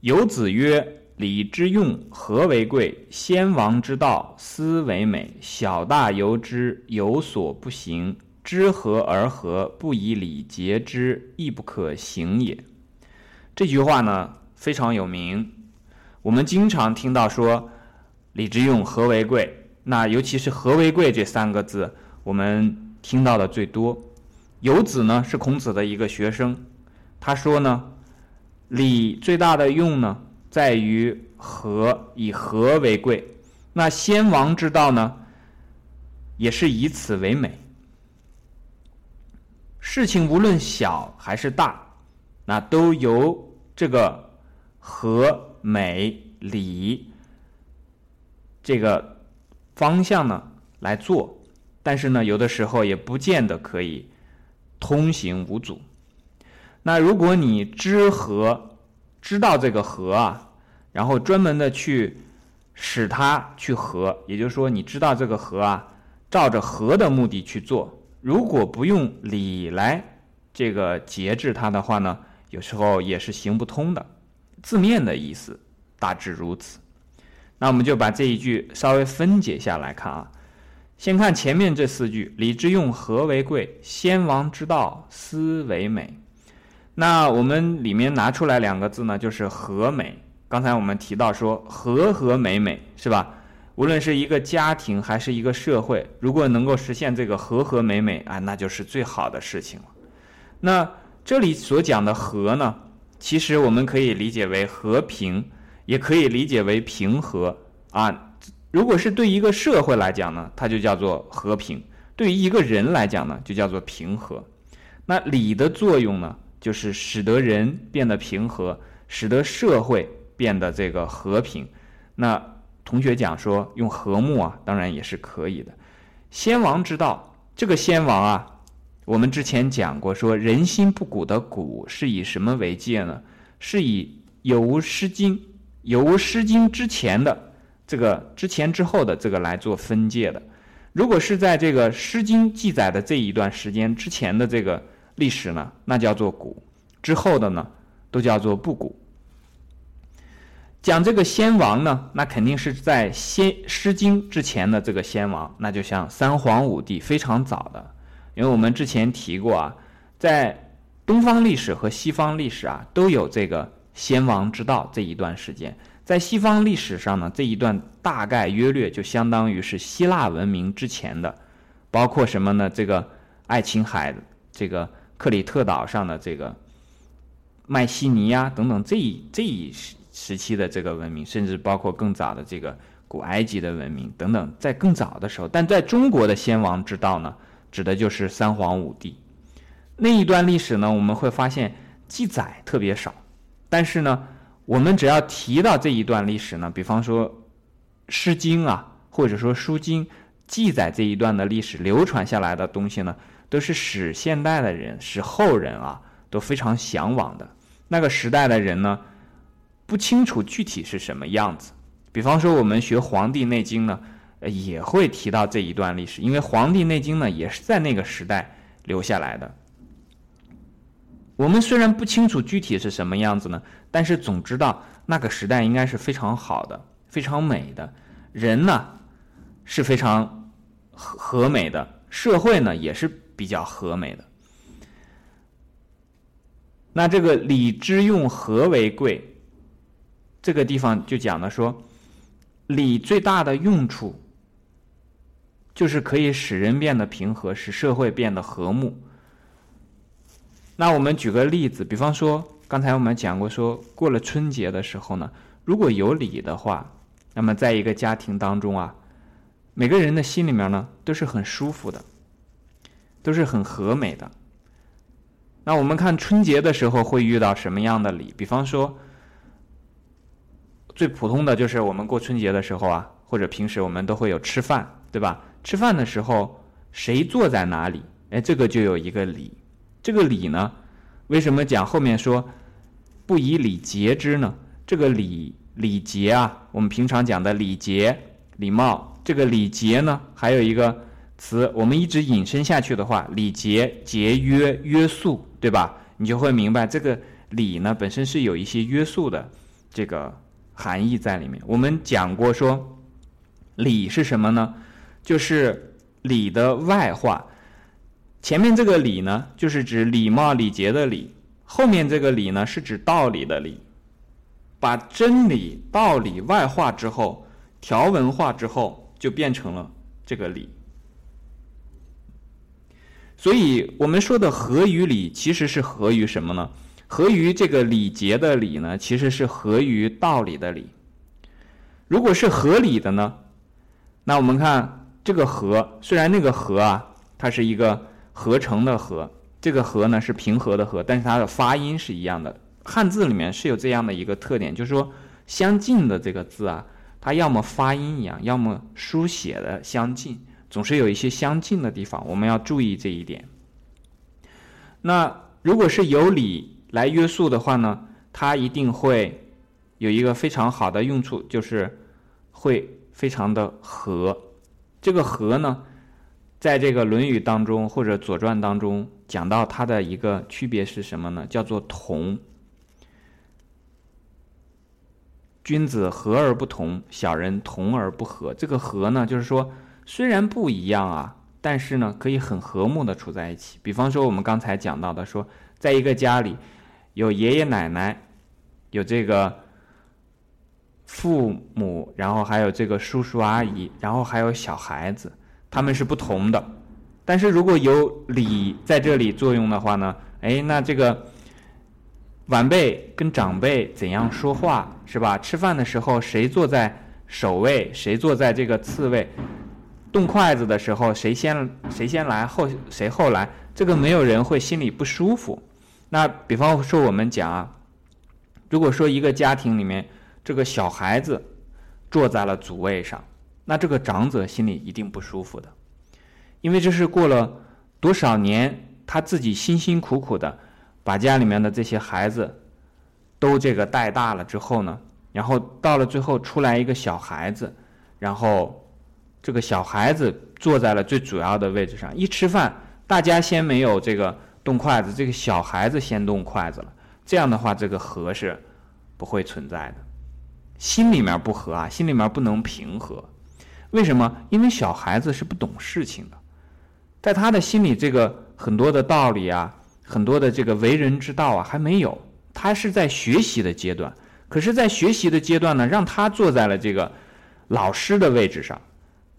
有子曰：“礼之用，和为贵。先王之道，斯为美。小大由之，有所不行。知和而和，不以礼节之，亦不可行也。”这句话呢非常有名，我们经常听到说“礼之用，和为贵”。那尤其是“和为贵”这三个字，我们听到的最多。游子呢是孔子的一个学生，他说呢，礼最大的用呢在于和，以和为贵。那先王之道呢，也是以此为美。事情无论小还是大，那都由这个和美礼这个方向呢来做，但是呢，有的时候也不见得可以通行无阻。那如果你知和，知道这个和啊，然后专门的去使它去和，也就是说，你知道这个和啊，照着和的目的去做。如果不用礼来这个节制它的话呢？有时候也是行不通的，字面的意思大致如此。那我们就把这一句稍微分解下来看啊。先看前面这四句：“礼之用，和为贵；先王之道，斯为美。”那我们里面拿出来两个字呢，就是“和美”。刚才我们提到说“和和美美”，是吧？无论是一个家庭还是一个社会，如果能够实现这个“和和美美”啊，那就是最好的事情了。那。这里所讲的和呢，其实我们可以理解为和平，也可以理解为平和啊。如果是对一个社会来讲呢，它就叫做和平；对于一个人来讲呢，就叫做平和。那礼的作用呢，就是使得人变得平和，使得社会变得这个和平。那同学讲说用和睦啊，当然也是可以的。先王之道，这个先王啊。我们之前讲过，说人心不古的古是以什么为界呢？是以有无《诗经》有无《诗经》之前的这个之前之后的这个来做分界的。如果是在这个《诗经》记载的这一段时间之前的这个历史呢，那叫做古；之后的呢，都叫做不古。讲这个先王呢，那肯定是在先《诗经》之前的这个先王，那就像三皇五帝，非常早的。因为我们之前提过啊，在东方历史和西方历史啊都有这个先王之道这一段时间。在西方历史上呢，这一段大概约略就相当于是希腊文明之前的，包括什么呢？这个爱琴海、这个克里特岛上的这个迈锡尼呀等等这一这一时时期的这个文明，甚至包括更早的这个古埃及的文明等等，在更早的时候，但在中国的先王之道呢？指的就是三皇五帝那一段历史呢？我们会发现记载特别少，但是呢，我们只要提到这一段历史呢，比方说《诗经》啊，或者说《书经》记载这一段的历史流传下来的东西呢，都是使现代的人、使后人啊都非常向往的。那个时代的人呢，不清楚具体是什么样子。比方说，我们学《黄帝内经》呢。也会提到这一段历史，因为《黄帝内经》呢也是在那个时代留下来的。我们虽然不清楚具体是什么样子呢，但是总知道那个时代应该是非常好的、非常美的，人呢是非常和和美的，社会呢也是比较和美的。那这个礼之用，和为贵，这个地方就讲了说，礼最大的用处。就是可以使人变得平和，使社会变得和睦。那我们举个例子，比方说，刚才我们讲过，说过了春节的时候呢，如果有礼的话，那么在一个家庭当中啊，每个人的心里面呢都是很舒服的，都是很和美的。那我们看春节的时候会遇到什么样的礼？比方说，最普通的就是我们过春节的时候啊，或者平时我们都会有吃饭，对吧？吃饭的时候，谁坐在哪里？哎，这个就有一个礼。这个礼呢，为什么讲后面说不以礼节之呢？这个礼礼节啊，我们平常讲的礼节、礼貌，这个礼节呢，还有一个词，我们一直引申下去的话，礼节、节约、约束，对吧？你就会明白，这个礼呢本身是有一些约束的。这个含义在里面。我们讲过说，礼是什么呢？就是礼的外化。前面这个礼呢，就是指礼貌礼节的礼；后面这个礼呢，是指道理的理。把真理、道理外化之后，条文化之后，就变成了这个礼。所以，我们说的合于礼，其实是合于什么呢？合于这个礼节的礼呢，其实是合于道理的理。如果是合理的呢，那我们看这个“合”，虽然那个“合”啊，它是一个合成的“合”，这个“合”呢是平和的“和”，但是它的发音是一样的。汉字里面是有这样的一个特点，就是说相近的这个字啊，它要么发音一样，要么书写的相近，总是有一些相近的地方，我们要注意这一点。那如果是有理来约束的话呢，它一定会有一个非常好的用处，就是会非常的和。这个和呢，在这个《论语》当中或者《左传》当中讲到它的一个区别是什么呢？叫做同。君子和而不同，小人同而不和。这个和呢，就是说虽然不一样啊，但是呢，可以很和睦的处在一起。比方说，我们刚才讲到的，说在一个家里，有爷爷奶奶，有这个父母，然后还有这个叔叔阿姨，然后还有小孩子，他们是不同的。但是如果有礼在这里作用的话呢，哎，那这个。晚辈跟长辈怎样说话是吧？吃饭的时候谁坐在首位，谁坐在这个次位？动筷子的时候谁先谁先来后谁后来？这个没有人会心里不舒服。那比方说我们讲啊，如果说一个家庭里面这个小孩子坐在了主位上，那这个长者心里一定不舒服的，因为这是过了多少年他自己辛辛苦苦的。把家里面的这些孩子都这个带大了之后呢，然后到了最后出来一个小孩子，然后这个小孩子坐在了最主要的位置上，一吃饭大家先没有这个动筷子，这个小孩子先动筷子了，这样的话这个和是不会存在的，心里面不和啊，心里面不能平和，为什么？因为小孩子是不懂事情的，在他的心里这个很多的道理啊。很多的这个为人之道啊，还没有，他是在学习的阶段。可是，在学习的阶段呢，让他坐在了这个老师的位置上，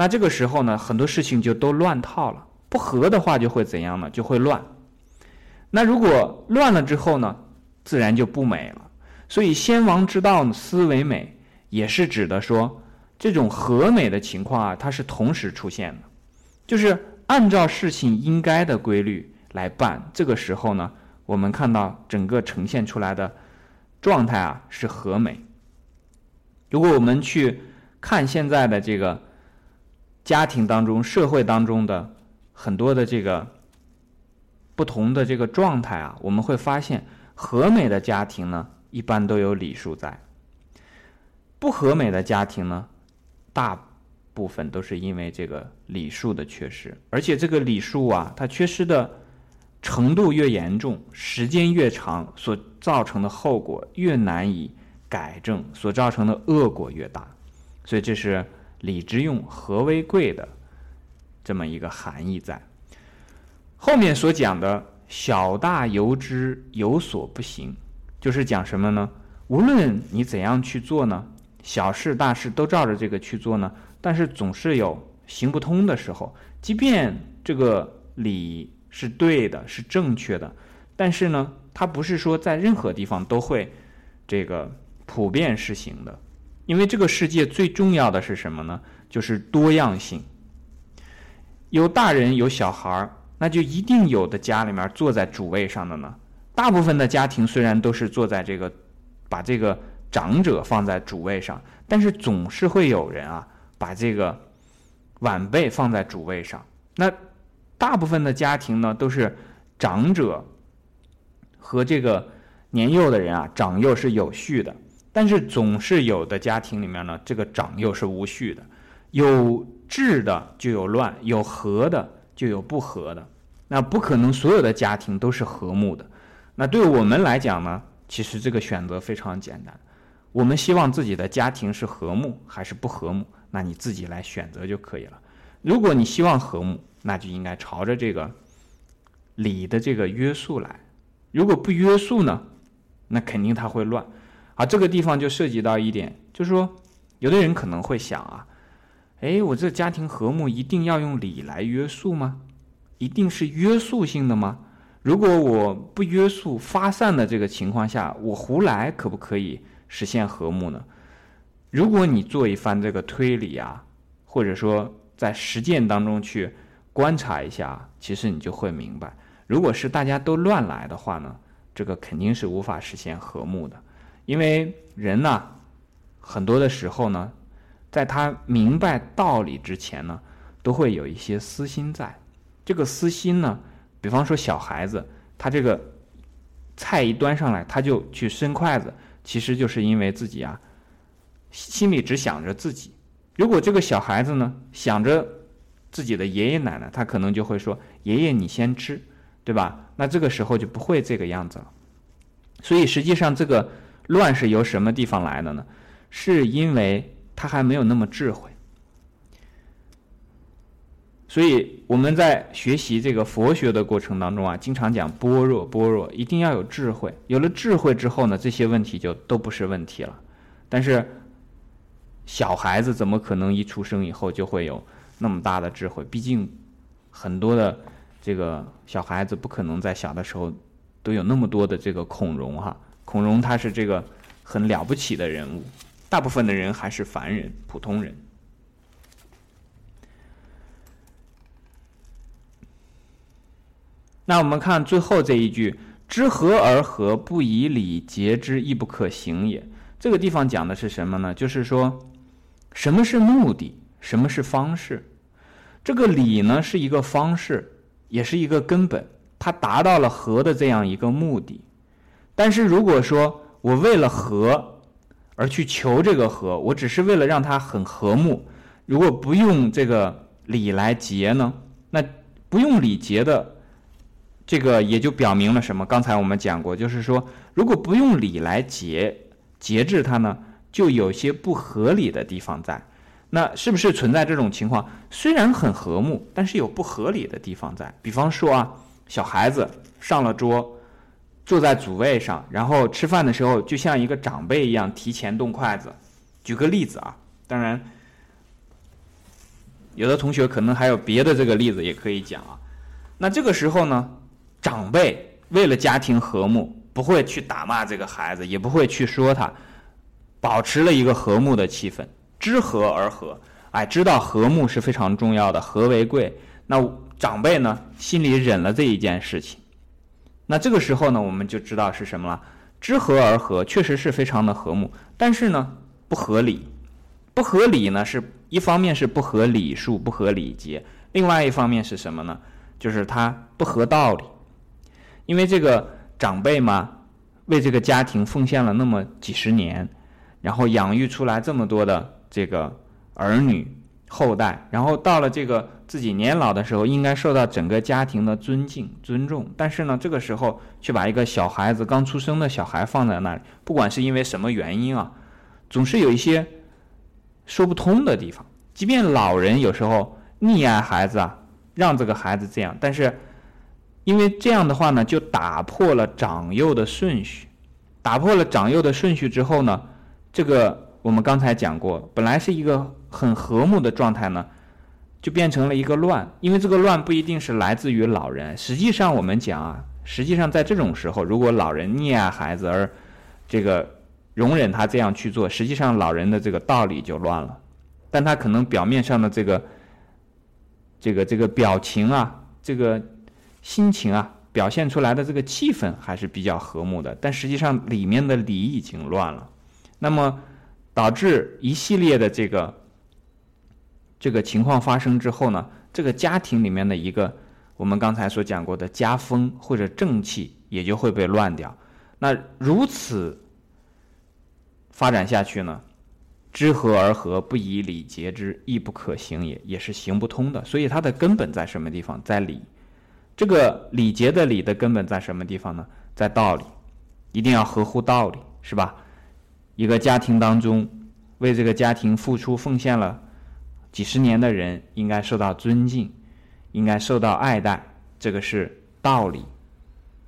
那这个时候呢，很多事情就都乱套了。不和的话，就会怎样呢？就会乱。那如果乱了之后呢，自然就不美了。所以，先王之道，思为美，也是指的说，这种和美的情况啊，它是同时出现的，就是按照事情应该的规律。来办，这个时候呢，我们看到整个呈现出来的状态啊是和美。如果我们去看现在的这个家庭当中、社会当中的很多的这个不同的这个状态啊，我们会发现和美的家庭呢，一般都有礼数在；不和美的家庭呢，大部分都是因为这个礼数的缺失，而且这个礼数啊，它缺失的。程度越严重，时间越长，所造成的后果越难以改正，所造成的恶果越大。所以这是礼之用，和为贵的这么一个含义在。后面所讲的小大由之，有所不行，就是讲什么呢？无论你怎样去做呢，小事大事都照着这个去做呢，但是总是有行不通的时候。即便这个理。是对的，是正确的，但是呢，它不是说在任何地方都会这个普遍实行的，因为这个世界最重要的是什么呢？就是多样性。有大人有小孩儿，那就一定有的家里面坐在主位上的呢。大部分的家庭虽然都是坐在这个把这个长者放在主位上，但是总是会有人啊把这个晚辈放在主位上。那大部分的家庭呢，都是长者和这个年幼的人啊，长幼是有序的。但是总是有的家庭里面呢，这个长幼是无序的，有治的就有乱，有和的就有不和的。那不可能所有的家庭都是和睦的。那对我们来讲呢，其实这个选择非常简单，我们希望自己的家庭是和睦还是不和睦？那你自己来选择就可以了。如果你希望和睦，那就应该朝着这个礼的这个约束来。如果不约束呢，那肯定它会乱。啊，这个地方就涉及到一点，就是说，有的人可能会想啊，哎，我这家庭和睦一定要用礼来约束吗？一定是约束性的吗？如果我不约束发散的这个情况下，我胡来可不可以实现和睦呢？如果你做一番这个推理啊，或者说在实践当中去观察一下，其实你就会明白，如果是大家都乱来的话呢，这个肯定是无法实现和睦的，因为人呢，很多的时候呢，在他明白道理之前呢，都会有一些私心在。这个私心呢，比方说小孩子，他这个菜一端上来，他就去伸筷子，其实就是因为自己啊。心里只想着自己。如果这个小孩子呢想着自己的爷爷奶奶，他可能就会说：“爷爷，你先吃，对吧？”那这个时候就不会这个样子了。所以实际上这个乱是由什么地方来的呢？是因为他还没有那么智慧。所以我们在学习这个佛学的过程当中啊，经常讲般若般若，一定要有智慧。有了智慧之后呢，这些问题就都不是问题了。但是。小孩子怎么可能一出生以后就会有那么大的智慧？毕竟很多的这个小孩子不可能在小的时候都有那么多的这个孔融哈。孔融他是这个很了不起的人物，大部分的人还是凡人、普通人。那我们看最后这一句：“知和而和，不以礼节之，亦不可行也。”这个地方讲的是什么呢？就是说。什么是目的？什么是方式？这个理呢，是一个方式，也是一个根本，它达到了和的这样一个目的。但是如果说我为了和而去求这个和，我只是为了让它很和睦，如果不用这个礼来结呢，那不用礼节的这个也就表明了什么？刚才我们讲过，就是说，如果不用礼来节节制它呢？就有些不合理的地方在，那是不是存在这种情况？虽然很和睦，但是有不合理的地方在。比方说啊，小孩子上了桌，坐在主位上，然后吃饭的时候就像一个长辈一样提前动筷子。举个例子啊，当然，有的同学可能还有别的这个例子也可以讲啊。那这个时候呢，长辈为了家庭和睦，不会去打骂这个孩子，也不会去说他。保持了一个和睦的气氛，知和而和，哎，知道和睦是非常重要的，和为贵。那长辈呢，心里忍了这一件事情。那这个时候呢，我们就知道是什么了。知和而和，确实是非常的和睦，但是呢，不合理。不合理呢，是一方面是不合礼数、不合礼节，另外一方面是什么呢？就是它不合道理。因为这个长辈嘛，为这个家庭奉献了那么几十年。然后养育出来这么多的这个儿女后代，然后到了这个自己年老的时候，应该受到整个家庭的尊敬尊重。但是呢，这个时候却把一个小孩子刚出生的小孩放在那里，不管是因为什么原因啊，总是有一些说不通的地方。即便老人有时候溺爱孩子啊，让这个孩子这样，但是因为这样的话呢，就打破了长幼的顺序，打破了长幼的顺序之后呢。这个我们刚才讲过，本来是一个很和睦的状态呢，就变成了一个乱。因为这个乱不一定是来自于老人，实际上我们讲啊，实际上在这种时候，如果老人溺爱孩子而这个容忍他这样去做，实际上老人的这个道理就乱了。但他可能表面上的这个这个这个表情啊，这个心情啊，表现出来的这个气氛还是比较和睦的，但实际上里面的理已经乱了。那么，导致一系列的这个这个情况发生之后呢，这个家庭里面的一个我们刚才所讲过的家风或者正气也就会被乱掉。那如此发展下去呢，知和而和，不以礼节之，亦不可行也，也是行不通的。所以它的根本在什么地方？在礼。这个礼节的礼的根本在什么地方呢？在道理，一定要合乎道理，是吧？一个家庭当中为这个家庭付出奉献了几十年的人，应该受到尊敬，应该受到爱戴，这个是道理。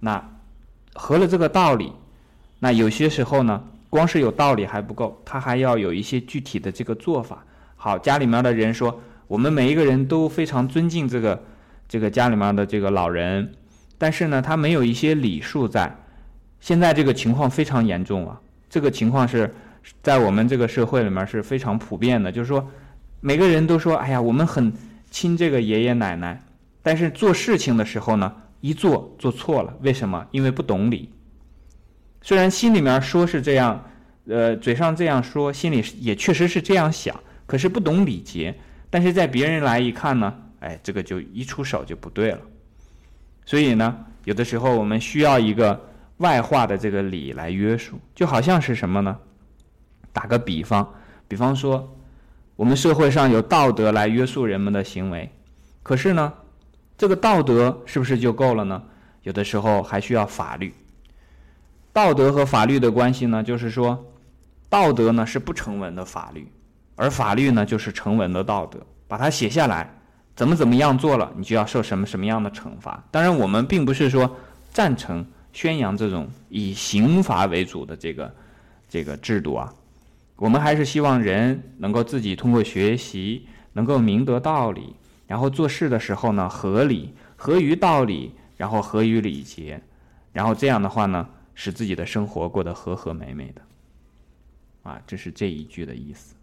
那合了这个道理，那有些时候呢，光是有道理还不够，他还要有一些具体的这个做法。好，家里面的人说，我们每一个人都非常尊敬这个这个家里面的这个老人，但是呢，他没有一些礼数在。现在这个情况非常严重啊，这个情况是在我们这个社会里面是非常普遍的，就是说每个人都说，哎呀，我们很亲这个爷爷奶奶，但是做事情的时候呢，一做做错了，为什么？因为不懂礼。虽然心里面说是这样，呃，嘴上这样说，心里也确实是这样想。可是不懂礼节，但是在别人来一看呢，哎，这个就一出手就不对了。所以呢，有的时候我们需要一个外化的这个礼来约束，就好像是什么呢？打个比方，比方说，我们社会上有道德来约束人们的行为，可是呢，这个道德是不是就够了呢？有的时候还需要法律。道德和法律的关系呢，就是说，道德呢是不成文的法律。而法律呢，就是成文的道德，把它写下来，怎么怎么样做了，你就要受什么什么样的惩罚。当然，我们并不是说赞成宣扬这种以刑罚为主的这个这个制度啊，我们还是希望人能够自己通过学习，能够明得道理，然后做事的时候呢，合理、合于道理，然后合于礼节，然后这样的话呢，使自己的生活过得和和美美的。啊，这是这一句的意思。